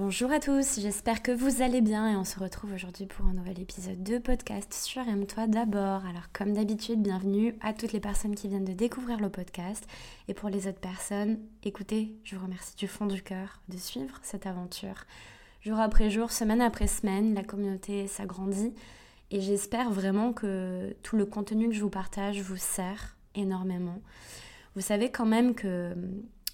Bonjour à tous, j'espère que vous allez bien et on se retrouve aujourd'hui pour un nouvel épisode de podcast sur Aime-toi d'abord. Alors comme d'habitude, bienvenue à toutes les personnes qui viennent de découvrir le podcast et pour les autres personnes, écoutez, je vous remercie du fond du cœur de suivre cette aventure. Jour après jour, semaine après semaine, la communauté s'agrandit et j'espère vraiment que tout le contenu que je vous partage vous sert énormément. Vous savez quand même que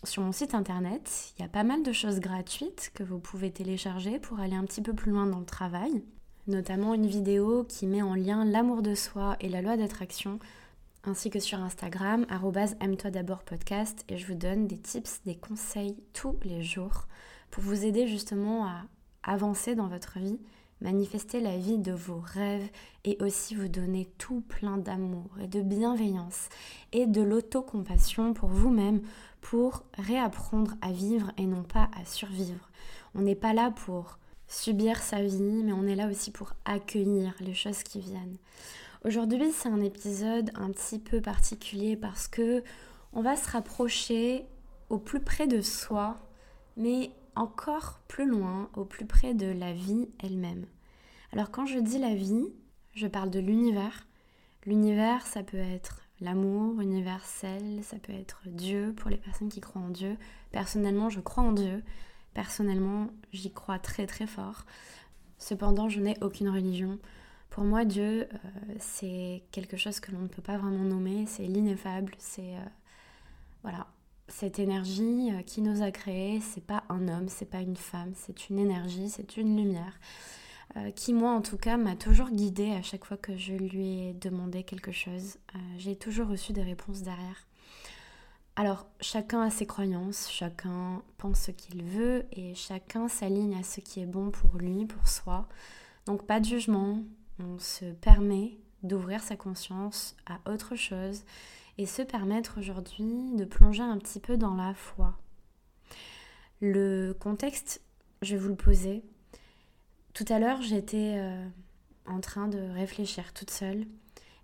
sur mon site internet, il y a pas mal de choses gratuites que vous pouvez télécharger pour aller un petit peu plus loin dans le travail, notamment une vidéo qui met en lien l'amour de soi et la loi d'attraction, ainsi que sur Instagram, aime-toi d'abord podcast, et je vous donne des tips, des conseils tous les jours pour vous aider justement à avancer dans votre vie, manifester la vie de vos rêves et aussi vous donner tout plein d'amour et de bienveillance et de l'autocompassion pour vous-même pour réapprendre à vivre et non pas à survivre. On n'est pas là pour subir sa vie, mais on est là aussi pour accueillir les choses qui viennent. Aujourd'hui, c'est un épisode un petit peu particulier parce que on va se rapprocher au plus près de soi, mais encore plus loin, au plus près de la vie elle-même. Alors quand je dis la vie, je parle de l'univers. L'univers, ça peut être l'amour universel, ça peut être Dieu pour les personnes qui croient en Dieu. Personnellement, je crois en Dieu. Personnellement, j'y crois très très fort. Cependant, je n'ai aucune religion. Pour moi, Dieu, euh, c'est quelque chose que l'on ne peut pas vraiment nommer, c'est l'ineffable, c'est euh, voilà, cette énergie euh, qui nous a créés, c'est pas un homme, c'est pas une femme, c'est une énergie, c'est une lumière. Euh, qui moi en tout cas m'a toujours guidée à chaque fois que je lui ai demandé quelque chose. Euh, j'ai toujours reçu des réponses derrière. Alors chacun a ses croyances, chacun pense ce qu'il veut et chacun s'aligne à ce qui est bon pour lui, pour soi. Donc pas de jugement, on se permet d'ouvrir sa conscience à autre chose et se permettre aujourd'hui de plonger un petit peu dans la foi. Le contexte, je vais vous le poser, tout à l'heure, j'étais euh, en train de réfléchir toute seule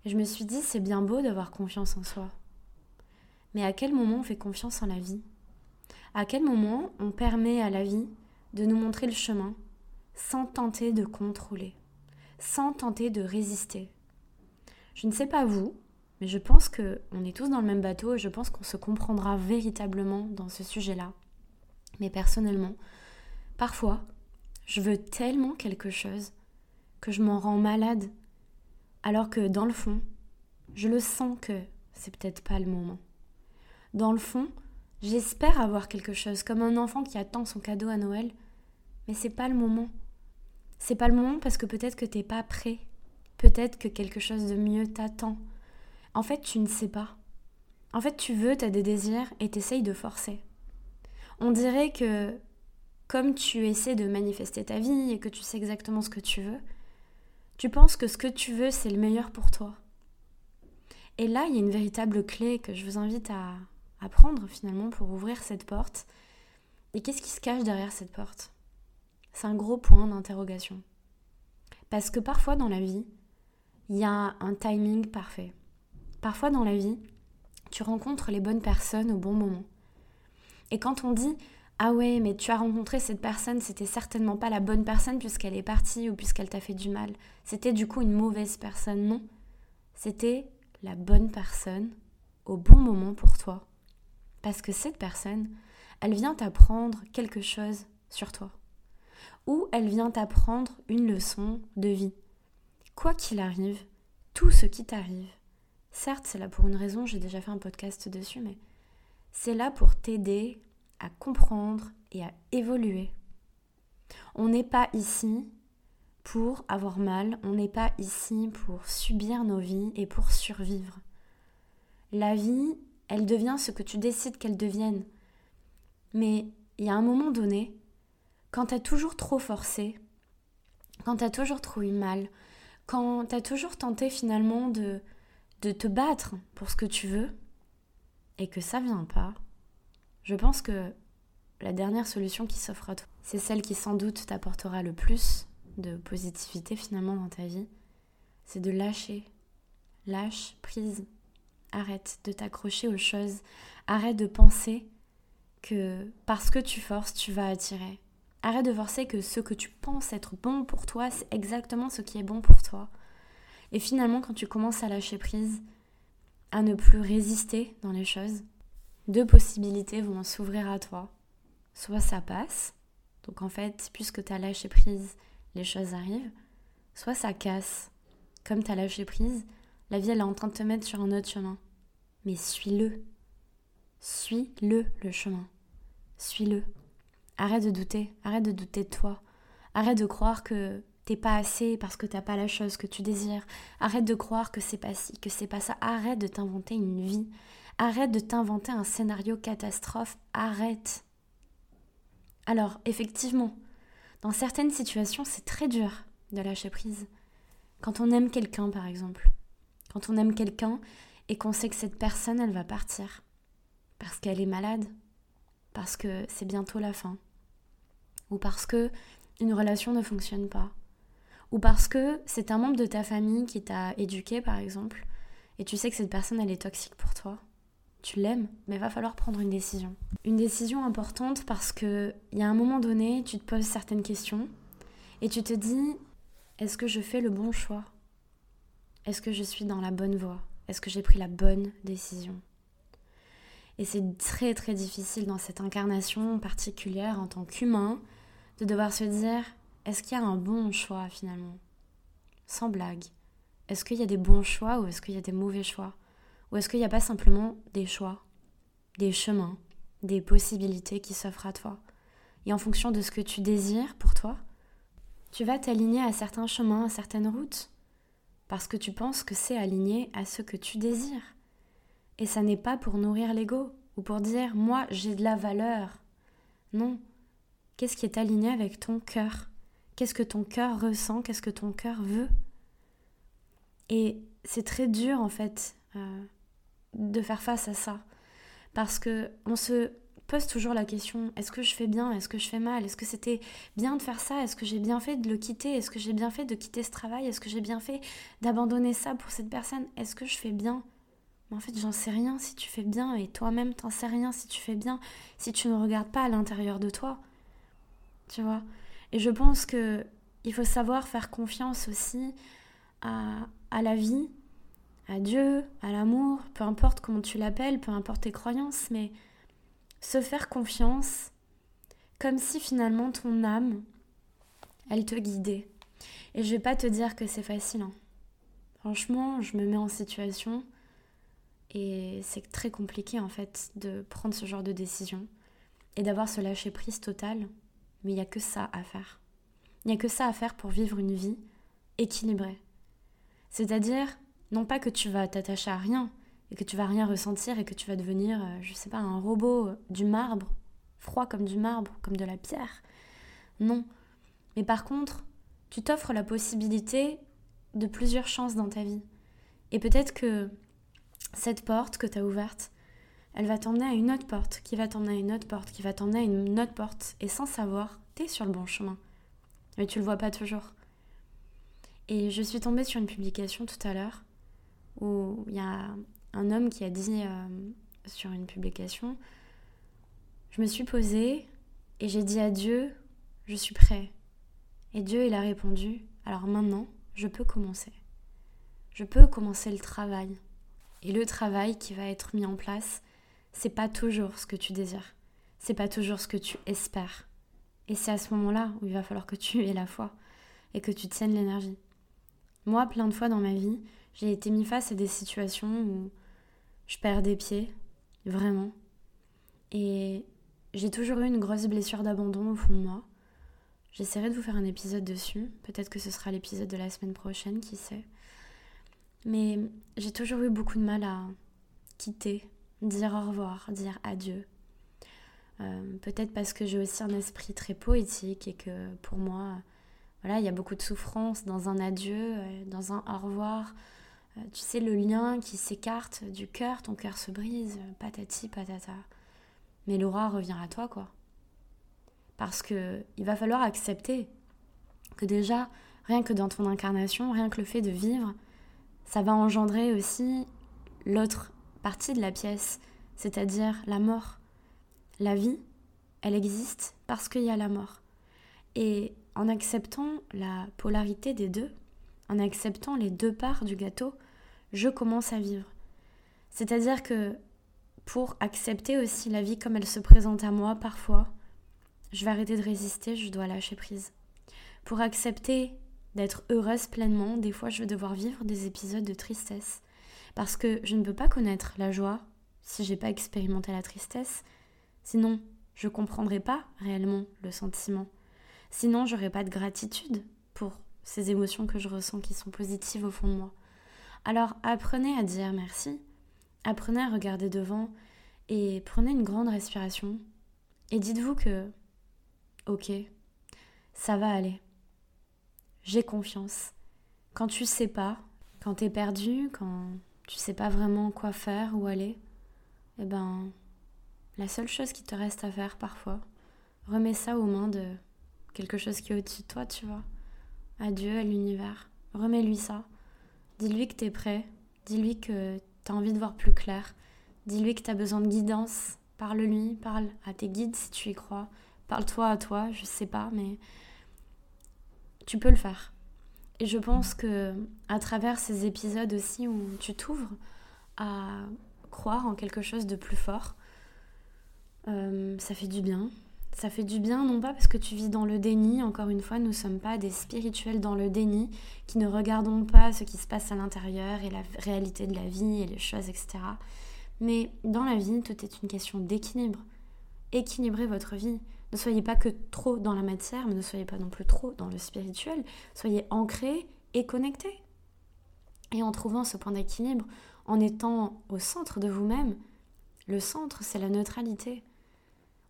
et je me suis dit c'est bien beau d'avoir confiance en soi. Mais à quel moment on fait confiance en la vie? À quel moment on permet à la vie de nous montrer le chemin sans tenter de contrôler, sans tenter de résister? Je ne sais pas vous, mais je pense que on est tous dans le même bateau et je pense qu'on se comprendra véritablement dans ce sujet-là. Mais personnellement, parfois, je veux tellement quelque chose que je m'en rends malade, alors que dans le fond, je le sens que c'est peut-être pas le moment. Dans le fond, j'espère avoir quelque chose, comme un enfant qui attend son cadeau à Noël, mais c'est pas le moment. C'est pas le moment parce que peut-être que t'es pas prêt, peut-être que quelque chose de mieux t'attend. En fait, tu ne sais pas. En fait, tu veux, tu as des désirs et t'essayes de forcer. On dirait que comme tu essaies de manifester ta vie et que tu sais exactement ce que tu veux, tu penses que ce que tu veux, c'est le meilleur pour toi. Et là, il y a une véritable clé que je vous invite à, prendre finalement pour ouvrir cette porte. Et qu'est-ce qui se cache derrière cette porte? C'est un gros point d'interrogation. Parce que parfois dans la vie, il y a un timing parfait. Parfois dans la vie, tu rencontres les bonnes personnes au bon moment. Et quand on dit ah ouais, mais tu as rencontré cette personne, c'était certainement pas la bonne personne puisqu'elle est partie ou puisqu'elle t'a fait du mal. C'était du coup une mauvaise personne, non. C'était la bonne personne au bon moment pour toi. Parce que cette personne, elle vient t'apprendre quelque chose sur toi. Ou elle vient t'apprendre une leçon de vie. Quoi qu'il arrive, tout ce qui t'arrive, certes c'est là pour une raison, j'ai déjà fait un podcast dessus, mais c'est là pour t'aider à comprendre et à évoluer. On n'est pas ici pour avoir mal, on n'est pas ici pour subir nos vies et pour survivre. La vie, elle devient ce que tu décides qu'elle devienne. Mais il y a un moment donné, quand tu as toujours trop forcé, quand tu as toujours trop eu mal, quand tu as toujours tenté finalement de, de te battre pour ce que tu veux, et que ça vient pas, je pense que la dernière solution qui s'offre à toi, c'est celle qui sans doute t'apportera le plus de positivité finalement dans ta vie, c'est de lâcher. Lâche, prise. Arrête de t'accrocher aux choses. Arrête de penser que parce que tu forces, tu vas attirer. Arrête de forcer que ce que tu penses être bon pour toi, c'est exactement ce qui est bon pour toi. Et finalement, quand tu commences à lâcher prise, à ne plus résister dans les choses, deux possibilités vont s'ouvrir à toi. Soit ça passe, donc en fait, puisque tu as lâché prise, les choses arrivent, soit ça casse. Comme tu as lâché prise, la vie elle est en train de te mettre sur un autre chemin. Mais suis-le. Suis-le, le chemin. Suis-le. Arrête de douter, arrête de douter de toi. Arrête de croire que t'es pas assez parce que t'as pas la chose que tu désires. Arrête de croire que c'est pas ci, que c'est pas ça. Arrête de t'inventer une vie. Arrête de t'inventer un scénario catastrophe. Arrête. Alors, effectivement, dans certaines situations, c'est très dur de lâcher prise. Quand on aime quelqu'un, par exemple. Quand on aime quelqu'un et qu'on sait que cette personne, elle va partir. Parce qu'elle est malade. Parce que c'est bientôt la fin. Ou parce que une relation ne fonctionne pas. Ou parce que c'est un membre de ta famille qui t'a éduqué, par exemple, et tu sais que cette personne, elle est toxique pour toi tu l'aimes, mais va falloir prendre une décision. Une décision importante parce que il y a un moment donné, tu te poses certaines questions et tu te dis est-ce que je fais le bon choix? Est-ce que je suis dans la bonne voie? Est-ce que j'ai pris la bonne décision? Et c'est très très difficile dans cette incarnation particulière en tant qu'humain de devoir se dire est-ce qu'il y a un bon choix finalement? Sans blague. Est-ce qu'il y a des bons choix ou est-ce qu'il y a des mauvais choix? Ou est-ce qu'il n'y a pas simplement des choix, des chemins, des possibilités qui s'offrent à toi? Et en fonction de ce que tu désires pour toi, tu vas t'aligner à certains chemins, à certaines routes, parce que tu penses que c'est aligné à ce que tu désires. Et ça n'est pas pour nourrir l'ego ou pour dire moi j'ai de la valeur. Non. Qu'est-ce qui est aligné avec ton cœur? Qu'est-ce que ton cœur ressent? Qu'est-ce que ton cœur veut? Et c'est très dur en fait euh, de faire face à ça. Parce que on se pose toujours la question est-ce que je fais bien Est-ce que je fais mal Est-ce que c'était bien de faire ça Est-ce que j'ai bien fait de le quitter Est-ce que j'ai bien fait de quitter ce travail Est-ce que j'ai bien fait d'abandonner ça pour cette personne Est-ce que je fais bien? Mais en fait, j'en sais rien si tu fais bien et toi-même t'en sais rien si tu fais bien si tu ne regardes pas à l'intérieur de toi. Tu vois? Et je pense que il faut savoir faire confiance aussi à, à la vie, à Dieu, à l'amour, peu importe comment tu l'appelles, peu importe tes croyances, mais se faire confiance comme si finalement ton âme, elle te guidait. Et je vais pas te dire que c'est facile. Hein. Franchement, je me mets en situation et c'est très compliqué en fait de prendre ce genre de décision et d'avoir ce lâcher prise total. Mais il n'y a que ça à faire. Il n'y a que ça à faire pour vivre une vie équilibrée. C'est-à-dire non pas que tu vas t'attacher à rien et que tu vas rien ressentir et que tu vas devenir, euh, je sais pas, un robot euh, du marbre, froid comme du marbre, comme de la pierre. Non. Mais par contre, tu t'offres la possibilité de plusieurs chances dans ta vie. Et peut-être que cette porte que tu as ouverte, elle va t'emmener à une autre porte, qui va t'emmener à une autre porte, qui va t'emmener à une autre porte. Et sans savoir, tu es sur le bon chemin. Mais tu le vois pas toujours. Et je suis tombée sur une publication tout à l'heure où il y a un homme qui a dit euh, sur une publication, je me suis posée et j'ai dit à Dieu, je suis prêt. Et Dieu, il a répondu, alors maintenant, je peux commencer. Je peux commencer le travail. Et le travail qui va être mis en place, c'est pas toujours ce que tu désires. C'est pas toujours ce que tu espères. Et c'est à ce moment-là où il va falloir que tu aies la foi et que tu tiennes l'énergie. Moi, plein de fois dans ma vie, j'ai été mis face à des situations où je perds des pieds, vraiment. Et j'ai toujours eu une grosse blessure d'abandon au fond de moi. J'essaierai de vous faire un épisode dessus. Peut-être que ce sera l'épisode de la semaine prochaine, qui sait. Mais j'ai toujours eu beaucoup de mal à quitter, dire au revoir, dire adieu. Euh, peut-être parce que j'ai aussi un esprit très poétique et que pour moi, voilà, il y a beaucoup de souffrance dans un adieu, euh, dans un au revoir, tu sais, le lien qui s'écarte du cœur, ton cœur se brise, patati patata. Mais l'aura revient à toi, quoi. Parce que il va falloir accepter que déjà, rien que dans ton incarnation, rien que le fait de vivre, ça va engendrer aussi l'autre partie de la pièce, c'est-à-dire la mort. La vie, elle existe parce qu'il y a la mort. Et en acceptant la polarité des deux, en acceptant les deux parts du gâteau, je commence à vivre. C'est-à-dire que pour accepter aussi la vie comme elle se présente à moi parfois, je vais arrêter de résister, je dois lâcher prise. Pour accepter d'être heureuse pleinement, des fois je vais devoir vivre des épisodes de tristesse. Parce que je ne peux pas connaître la joie si j'ai pas expérimenté la tristesse. Sinon, je ne comprendrai pas réellement le sentiment. Sinon, j'aurais pas de gratitude pour ces émotions que je ressens qui sont positives au fond de moi. Alors apprenez à dire merci, apprenez à regarder devant et prenez une grande respiration et dites-vous que ok, ça va aller. J'ai confiance. Quand tu sais pas, quand tu es perdu, quand tu sais pas vraiment quoi faire, où aller, eh ben la seule chose qui te reste à faire parfois, remets ça aux mains de quelque chose qui est au-dessus de toi, tu vois. À Dieu, à l'univers. Remets-lui ça. Dis-lui que tu es prêt. Dis-lui que tu as envie de voir plus clair. Dis-lui que tu as besoin de guidance. Parle-lui, parle à tes guides si tu y crois. Parle-toi à toi, je sais pas, mais tu peux le faire. Et je pense que à travers ces épisodes aussi où tu t'ouvres à croire en quelque chose de plus fort, euh, ça fait du bien. Ça fait du bien, non pas parce que tu vis dans le déni, encore une fois, nous ne sommes pas des spirituels dans le déni, qui ne regardons pas ce qui se passe à l'intérieur et la réalité de la vie et les choses, etc. Mais dans la vie, tout est une question d'équilibre. Équilibrez votre vie. Ne soyez pas que trop dans la matière, mais ne soyez pas non plus trop dans le spirituel. Soyez ancrés et connectés. Et en trouvant ce point d'équilibre, en étant au centre de vous-même, le centre, c'est la neutralité.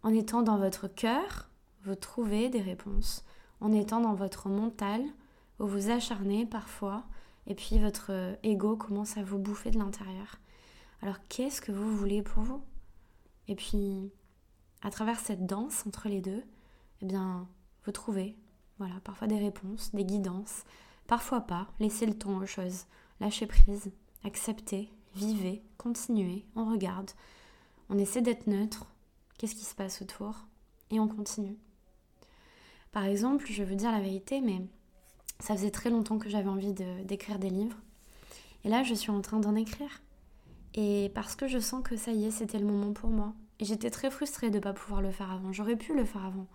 En étant dans votre cœur, vous trouvez des réponses. En étant dans votre mental, vous vous acharnez parfois, et puis votre ego commence à vous bouffer de l'intérieur. Alors qu'est-ce que vous voulez pour vous? Et puis, à travers cette danse entre les deux, eh bien, vous trouvez, voilà, parfois des réponses, des guidances, parfois pas. Laissez le temps aux choses, lâchez prise, acceptez, vivez, continuez, on regarde, on essaie d'être neutre, qu'est-ce qui se passe autour, et on continue. Par exemple, je veux dire la vérité, mais ça faisait très longtemps que j'avais envie d'écrire des livres. Et là, je suis en train d'en écrire. Et parce que je sens que ça y est, c'était le moment pour moi. Et j'étais très frustrée de ne pas pouvoir le faire avant. J'aurais pu le faire avant.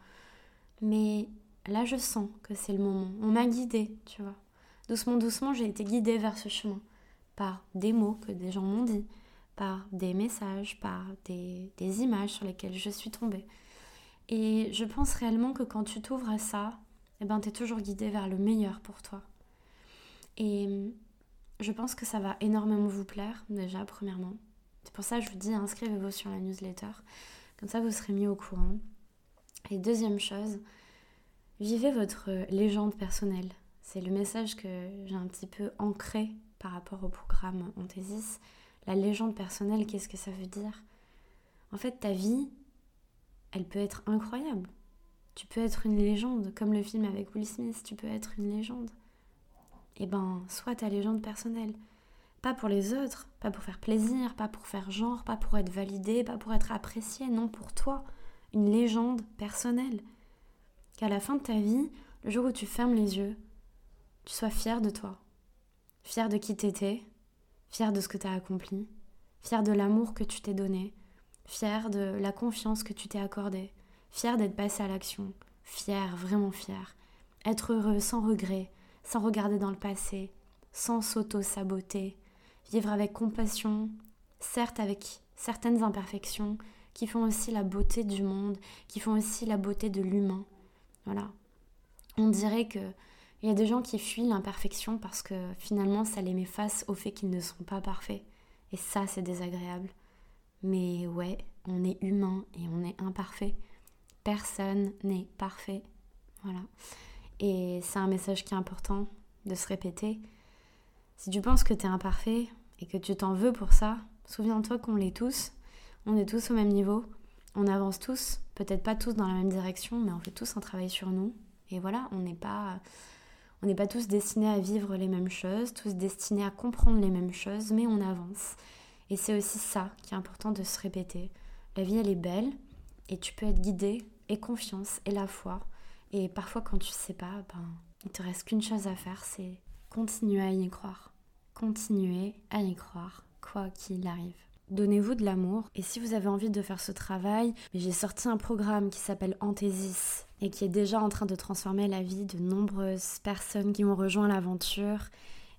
Mais là, je sens que c'est le moment. On m'a guidée, tu vois. Doucement, doucement, j'ai été guidée vers ce chemin. Par des mots que des gens m'ont dit, par des messages, par des, images sur lesquelles je suis tombée. Et je pense réellement que quand tu t'ouvres à ça, eh ben, tu es toujours guidée vers le meilleur pour toi. Et je pense que ça va énormément vous plaire, déjà, premièrement. C'est pour ça que je vous dis, inscrivez-vous sur la newsletter. Comme ça, vous serez mis au courant. Et deuxième chose, vivez votre légende personnelle. C'est le message que j'ai un petit peu ancré par rapport au programme Anthesis. La légende personnelle, qu'est-ce que ça veut dire? En fait, ta vie, elle peut être incroyable. Tu peux être une légende, comme le film avec Will Smith, tu peux être une légende. Eh ben, sois ta légende personnelle. Pas pour les autres, pas pour faire plaisir, pas pour faire genre, pas pour être validé, pas pour être apprécié, non pour toi, une légende personnelle. Qu'à la fin de ta vie, le jour où tu fermes les yeux, tu sois fier de toi, fier de qui t'étais, fier de ce que tu as accompli, fier de l'amour que tu t'es donné, fier de la confiance que tu t'es accordée, fier d'être passé à l'action, fier, vraiment fier, être heureux sans regret, sans regarder dans le passé, sans s'auto-saboter, vivre avec compassion, certes avec certaines imperfections qui font aussi la beauté du monde, qui font aussi la beauté de l'humain. Voilà. On dirait que il y a des gens qui fuient l'imperfection parce que finalement ça les met face au fait qu'ils ne sont pas parfaits. Et ça, c'est désagréable. Mais ouais, on est humain et on est imparfait. Personne n'est parfait. Voilà. Et c'est un message qui est important de se répéter. Si tu penses que tu es imparfait et que tu t'en veux pour ça, souviens-toi qu'on l'est tous. On est tous au même niveau. On avance tous, peut-être pas tous dans la même direction, mais on fait tous un travail sur nous. Et voilà, on n'est pas, on n'est pas tous destinés à vivre les mêmes choses, tous destinés à comprendre les mêmes choses, mais on avance. Et c'est aussi ça qui est important de se répéter. La vie, elle est belle et tu peux être guidé et confiance et la foi Et parfois, quand tu sais pas, ben, il te reste qu'une chose à faire, c'est continuer à y croire. Continuer à y croire, quoi qu'il arrive. Donnez-vous de l'amour. Et si vous avez envie de faire ce travail, j'ai sorti un programme qui s'appelle Anthésis et qui est déjà en train de transformer la vie de nombreuses personnes qui ont rejoint l'aventure.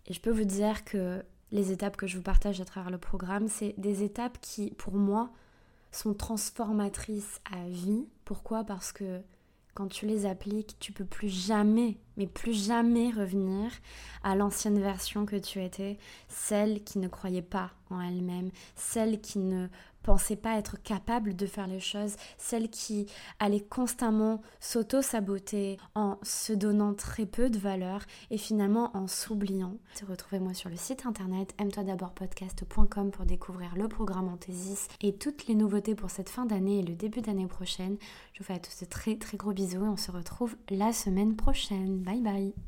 Et je peux vous dire que les étapes que je vous partage à travers le programme, c'est des étapes qui, pour moi, sont transformatrices à vie. Pourquoi? Parce que quand tu les appliques, tu peux plus jamais, mais plus jamais revenir à l'ancienne version que tu étais, celle qui ne croyait pas en elle-même, celle qui ne pensait pas être capable de faire les choses, celle qui allait constamment s'auto-saboter en se donnant très peu de valeur et finalement en s'oubliant. Retrouvez-moi sur le site internet aime-toi d'abord podcast.com pour découvrir le programme Anthesis et toutes les nouveautés pour cette fin d'année et le début d'année prochaine. Je vous fais à tous de très très gros bisous et on se retrouve la semaine prochaine. Bye bye